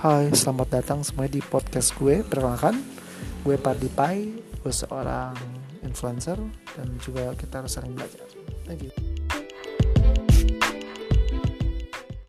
Hai, selamat datang semuanya di podcast gue. Perkenalkan, gue Pardi Pai, gue seorang influencer dan juga kita harus sering belajar. Thank you.